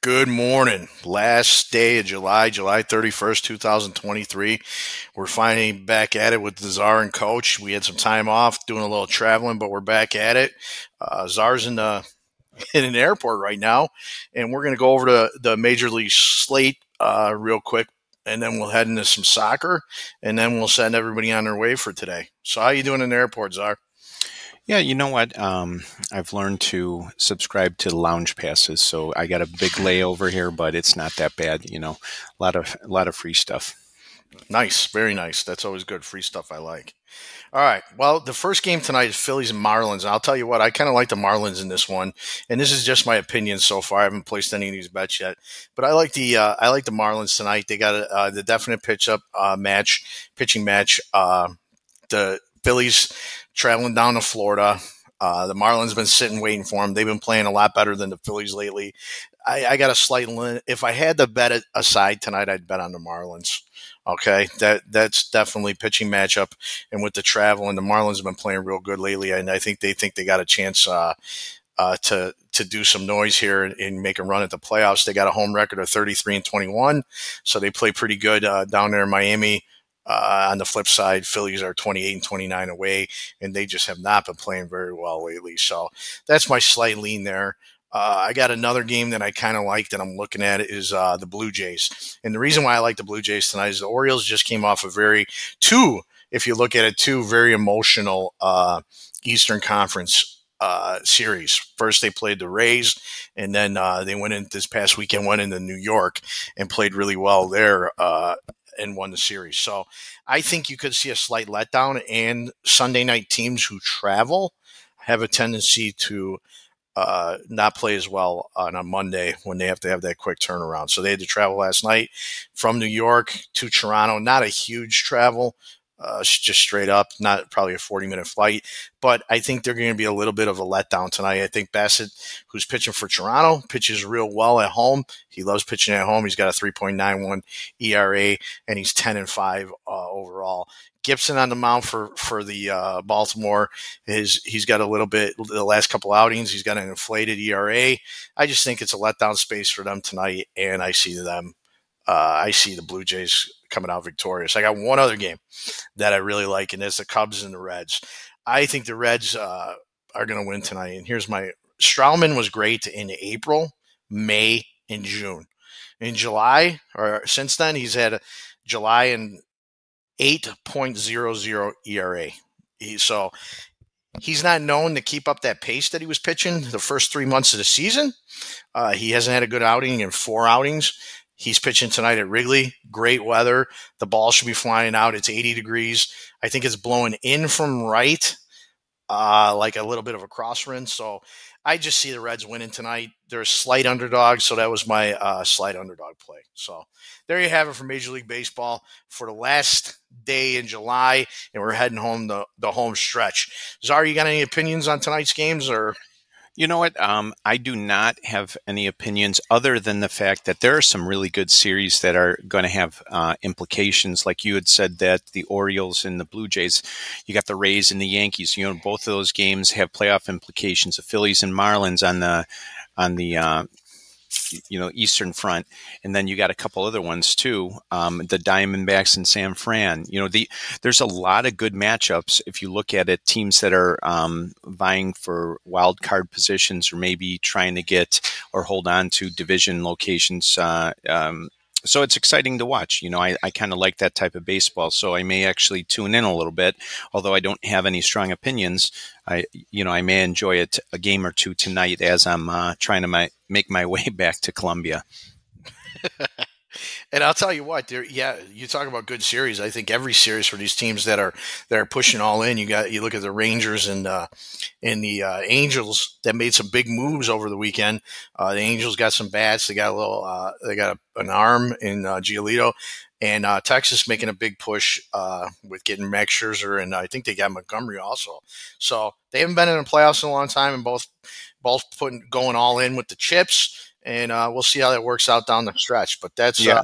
Good morning. Last day of July, July 31st, 2023. We're finally back at it with the Czar and coach. We had some time off doing a little traveling, but we're back at it. Uh, Czar's in the in an airport right now, and we're going to go over to the Major League slate uh, real quick, and then we'll head into some soccer, and then we'll send everybody on their way for today. So, how you doing in the airport, Czar? Yeah, you know what? Um, I've learned to subscribe to lounge passes, so I got a big layover here, but it's not that bad. You know, a lot of a lot of free stuff. Nice, very nice. That's always good. Free stuff I like. All right. Well, the first game tonight is Phillies and Marlins. And I'll tell you what, I kind of like the Marlins in this one, and this is just my opinion so far. I haven't placed any of these bets yet, but I like the uh, I like the Marlins tonight. They got a, uh, the definite pitch up uh, match, pitching match. Uh, the Phillies traveling down to Florida. Uh, the Marlins been sitting waiting for them. They've been playing a lot better than the Phillies lately. I, I got a slight. If I had to bet aside tonight, I'd bet on the Marlins. Okay, that that's definitely pitching matchup, and with the travel and the Marlins have been playing real good lately, and I think they think they got a chance uh, uh, to to do some noise here and, make a run at the playoffs. They got a home record of 33 and 21, so they play pretty good uh, down there in Miami. Uh, on the flip side, Phillies are 28 and 29 away, and they just have not been playing very well lately. So that's my slight lean there. Uh, I got another game that I kind of like that I'm looking at is uh, the Blue Jays. And the reason why I like the Blue Jays tonight is the Orioles just came off a very two, if you look at it, two very emotional uh, Eastern Conference uh, series. First, they played the Rays, and then uh, they went in this past weekend, went into New York and played really well there uh, and won the series. So I think you could see a slight letdown, and Sunday night teams who travel have a tendency to uh, not play as well on a Monday when they have to have that quick turnaround. So they had to travel last night from New York to Toronto. Not a huge travel, uh, just straight up, not probably a 40 minute flight. But I think they're going to be a little bit of a letdown tonight. I think Bassitt, who's pitching for Toronto, pitches real well at home. He loves pitching at home. He's got a 3.91 ERA and he's 10 and 5 uh, overall. Gibson on the mound for for the uh, Baltimore is he's got a little bit the last couple outings he's got an inflated ERA. I just think it's a letdown space for them tonight, and I see them. Uh, I see the Blue Jays coming out victorious. I got one other game that I really like, and it's the Cubs and the Reds. I think the Reds uh, are going to win tonight. And here's my Stroman was great in April, May, and June. In July, or since then, he's had a July and 8.00 ERA. He, so he's not known to keep up that pace that he was pitching the first three months of the season. Uh, he hasn't had a good outing in four outings. He's pitching tonight at Wrigley. Great weather. The ball should be flying out. It's 80 degrees. I think it's blowing in from right, uh, like a little bit of a crosswind. So I just see the Reds winning tonight. They're a slight underdog, so that was my uh, slight underdog play. So there you have it for Major League Baseball for the last day in July, and we're heading home the the home stretch. Czar, you got any opinions on tonight's games or? You know what? Um, I do not have any opinions other than the fact that there are some really good series that are going to have uh, implications. Like you had said that the Orioles and the Blue Jays, you got the Rays and the Yankees. You know, both of those games have playoff implications. The Phillies and Marlins on the on the uh, you know Eastern Front, and then you got a couple other ones too. Um, the Diamondbacks and San Fran. You know, the there's a lot of good matchups if you look at it. Teams that are um, vying for wild card positions or maybe trying to get or hold on to division locations. Uh, um, so it's exciting to watch. You know, I, I kind of like that type of baseball, so I may actually tune in a little bit. Although I don't have any strong opinions, I you know I may enjoy it a game or two tonight as I'm uh, trying to my, make my way back to Columbia. And I'll tell you what, there, yeah, you talk about good series. I think every series for these teams that are that are pushing all in. You got you look at the Rangers and uh, and the uh, Angels that made some big moves over the weekend. Uh, the Angels got some bats. They got a little. Uh, they got a, an arm in uh, Giolito. And uh, Texas making a big push uh, with getting Max Scherzer, and I think they got Montgomery also. So they haven't been in the playoffs in a long time, and both both putting going all in with the chips and uh, we'll see how that works out down the stretch. But that's yeah.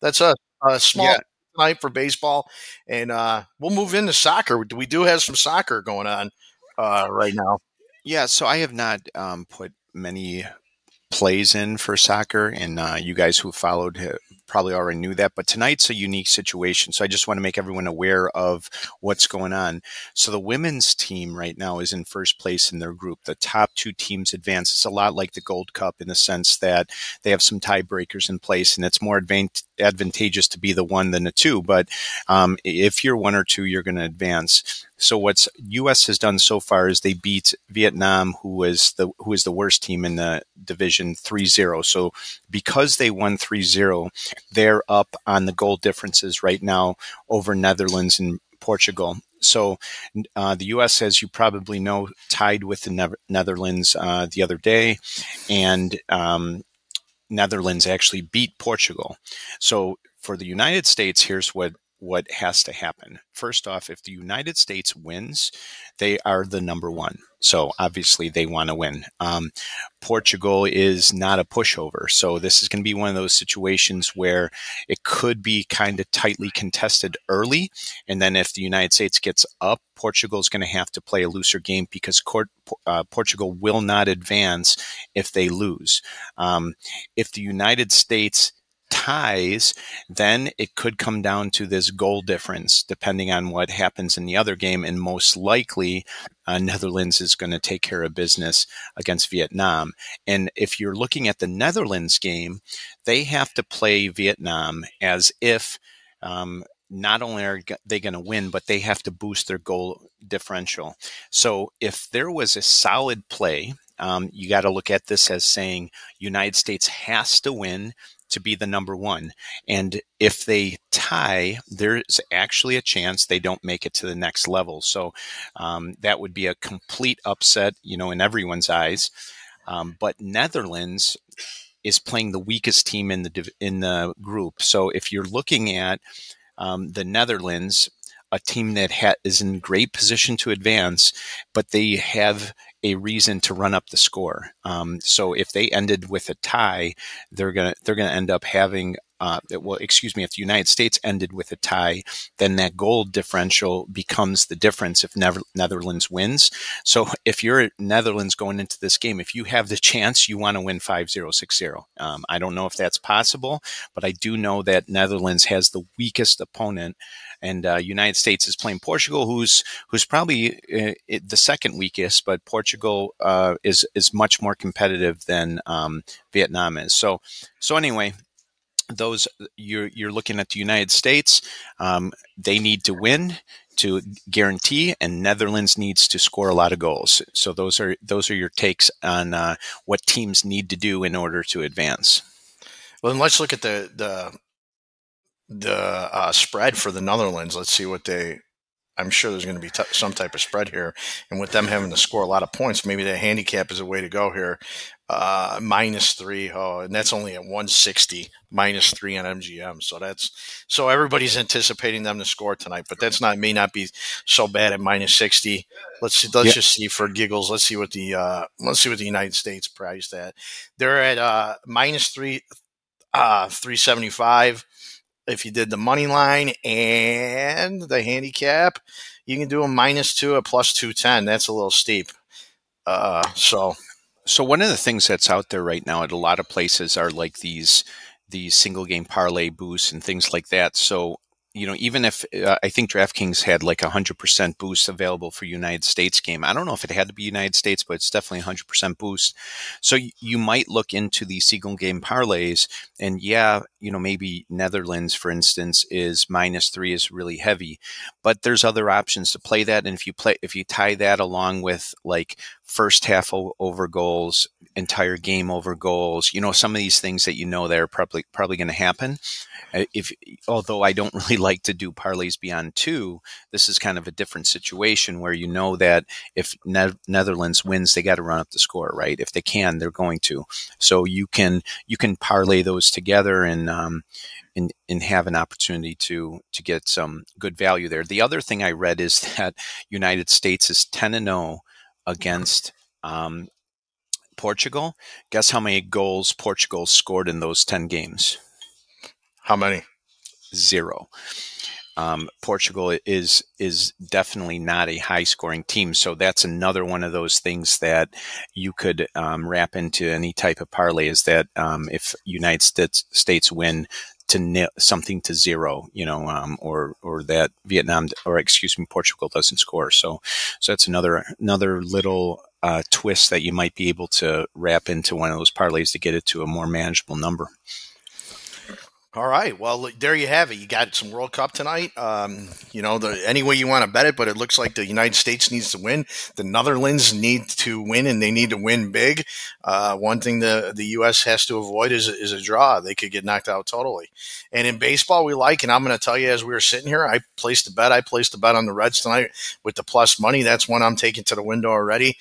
That's a, a small yeah. night for baseball, and uh, we'll move into soccer. We do have some soccer going on uh, right now. Yeah, so I have not um, put many plays in for soccer, and uh, you guys who followed probably already knew that, but tonight's a unique situation. So I just want to make everyone aware of what's going on. So the women's team right now is in first place in their group. The top two teams advance. It's a lot like the Gold Cup in the sense that they have some tiebreakers in place, and it's more advant- advantageous to be the one than the two. But um, if you're one or two, you're going to advance. So what's U.S. has done so far is they beat Vietnam, who was the who is the worst team in the division 3-0. So because they won 3-0, they're up on the goal differences right now over Netherlands and Portugal. So uh, the U.S., as you probably know, tied with the ne- Netherlands uh, the other day, and um, Netherlands actually beat Portugal. So for the United States, here's what what has to happen. First off, if the United States wins, they are the number one. So obviously they want to win. Um, Portugal is not a pushover. So this is going to be one of those situations where it could be kind of tightly contested early. And then if the United States gets up, Portugal is going to have to play a looser game because court, uh, Portugal will not advance if they lose. Um, if the United States ties, then it could come down to this goal difference, depending on what happens in the other game. And most likely, uh, Netherlands is going to take care of business against Vietnam. And if you're looking at the Netherlands game, they have to play Vietnam as if. Um, not only are they going to win, but they have to boost their goal differential. So if there was a solid play, um, you got to look at this as saying United States has to win to be the number one. And if they tie, there's actually a chance they don't make it to the next level. So um, that would be a complete upset, you know, in everyone's eyes. Um, but Netherlands is playing the weakest team in the in the group. So if you're looking at um, the Netherlands, a team that ha- is in great position to advance, but they have a reason to run up the score. Um, so if they ended with a tie, they're gonna they're gonna end up having uh, well, excuse me, if the United States ended with a tie, then that goal differential becomes the difference if Netherlands wins. So if you're Netherlands going into this game, if you have the chance, you want to win 5 0, 6 0. Um, I don't know if that's possible, but I do know that Netherlands has the weakest opponent and uh, United States is playing Portugal, who's who's probably uh, the second weakest, but Portugal uh, is is much more competitive than um, Vietnam is. So so anyway, those you're you're looking at the United States. Um, they need to win to guarantee, and Netherlands needs to score a lot of goals. So those are those are your takes on uh, what teams need to do in order to advance. Well, then let's look at the the the uh, spread for the Netherlands. Let's see what they. I'm sure there's going to be t- some type of spread here, and with them having to score a lot of points, maybe the handicap is a way to go here. Uh, minus three, oh, and that's only at 160, minus three on MGM. So that's so everybody's anticipating them to score tonight, but that's not may not be so bad at minus 60. Let's see, let's yeah. just see for giggles. Let's see what the uh, let's see what the United States priced at. They're at uh, minus three, uh, 375 if you did the money line and the handicap, you can do a minus two, a plus 210. That's a little steep. Uh, so. So one of the things that's out there right now at a lot of places are like these these single game parlay boosts and things like that. So you know, even if uh, I think DraftKings had like a hundred percent boost available for United States game. I don't know if it had to be United States, but it's definitely a hundred percent boost. So y- you might look into the single game parlays, and yeah, you know, maybe Netherlands, for instance, is minus three is really heavy, but there's other options to play that. And if you play, if you tie that along with like first half over goals, entire game over goals, you know, some of these things that you know that are probably probably going to happen uh, if although I don't really like to do parlays beyond two, this is kind of a different situation where you know that if ne- Netherlands wins, they got to run up the score, right? If they can, they're going to. So you can you can parlay those together and um, and, and have an opportunity to to get some good value there. The other thing I read is that United States is ten and zero oh against um, Portugal. Guess how many goals Portugal scored in those ten games? How many? Zero. um, Portugal is is definitely not a high scoring team. So that's another one of those things that you could um, wrap into any type of parlay. Is that um, if United States States win, to nil, something to zero, you know, um, or or that Vietnam or excuse me, Portugal doesn't score. So so that's another another little uh, twist that you might be able to wrap into one of those parlays to get it to a more manageable number. All right. Well, there you have it. You got some World Cup tonight. Um, you know, the, any way you want to bet it, but it looks like the United States needs to win. The Netherlands need to win, and they need to win big. Uh, one thing the the U.S. has to avoid is, is a draw. They could get knocked out totally. And in baseball, we like, and I'm going to tell you as we were sitting here, I placed a bet. I placed a bet on the Reds tonight with the plus money. That's one I'm taking to the window already.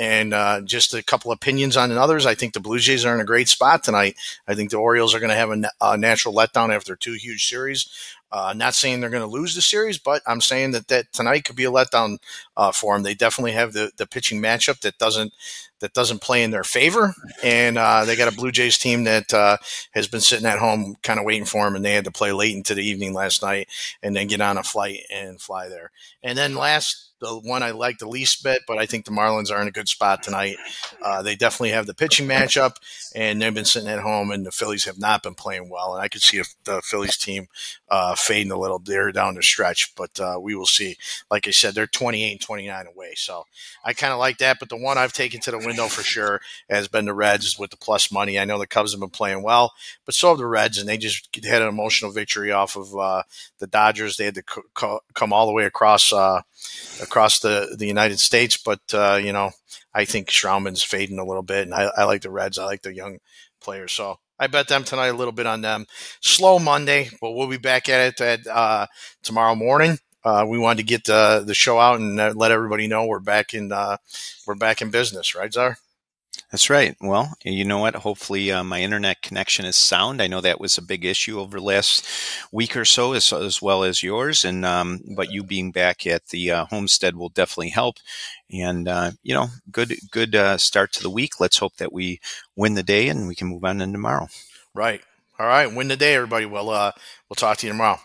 And uh, just a couple opinions on others. I think the Blue Jays are in a great spot tonight. I think the Orioles are going to have a, a, natural letdown after two huge series. Uh, not saying they're going to lose the series, but I'm saying that, that tonight could be a letdown uh, for them. They definitely have the, the pitching matchup that doesn't that doesn't play in their favor, and uh, they got a Blue Jays team that uh, has been sitting at home, kind of waiting for them, and they had to play late into the evening last night, and then get on a flight and fly there. And then last the one I like the least bit, but I think the Marlins are in a good spot tonight. Uh, they definitely have the pitching matchup, and they've been sitting at home, and the Phillies have not been playing well. And I could see the Phillies team uh, fading a little there down the stretch, but uh, we will see. Like I said, they're 28 and 29 away. So I kind of like that. But the one I've taken to the window for sure has been the Reds with the plus money. I know the Cubs have been playing well, but so have the Reds, and they just had an emotional victory off of uh, the Dodgers. They had to co- come all the way across uh, across the, the United States. But, uh, you know, I think Stroman's fading a little bit, and I, I like the Reds. I like the young players. So I bet them tonight a little bit on them. Slow Monday, but we'll be back at it at, uh, tomorrow morning. Uh, we wanted to get the, the show out and uh, let everybody know we're back in uh, we're back in business, right, Czar? That's right. Well, you know what? Hopefully, uh, my internet connection is sound. I know that was a big issue over the last week or so, as, as well as yours. And um, but you being back at the uh, homestead will definitely help. And uh, you know, good good uh, start to the week. Let's hope that we win the day and we can move on in tomorrow. Right. All right. Win the day, everybody. Well, uh, we'll talk to you tomorrow.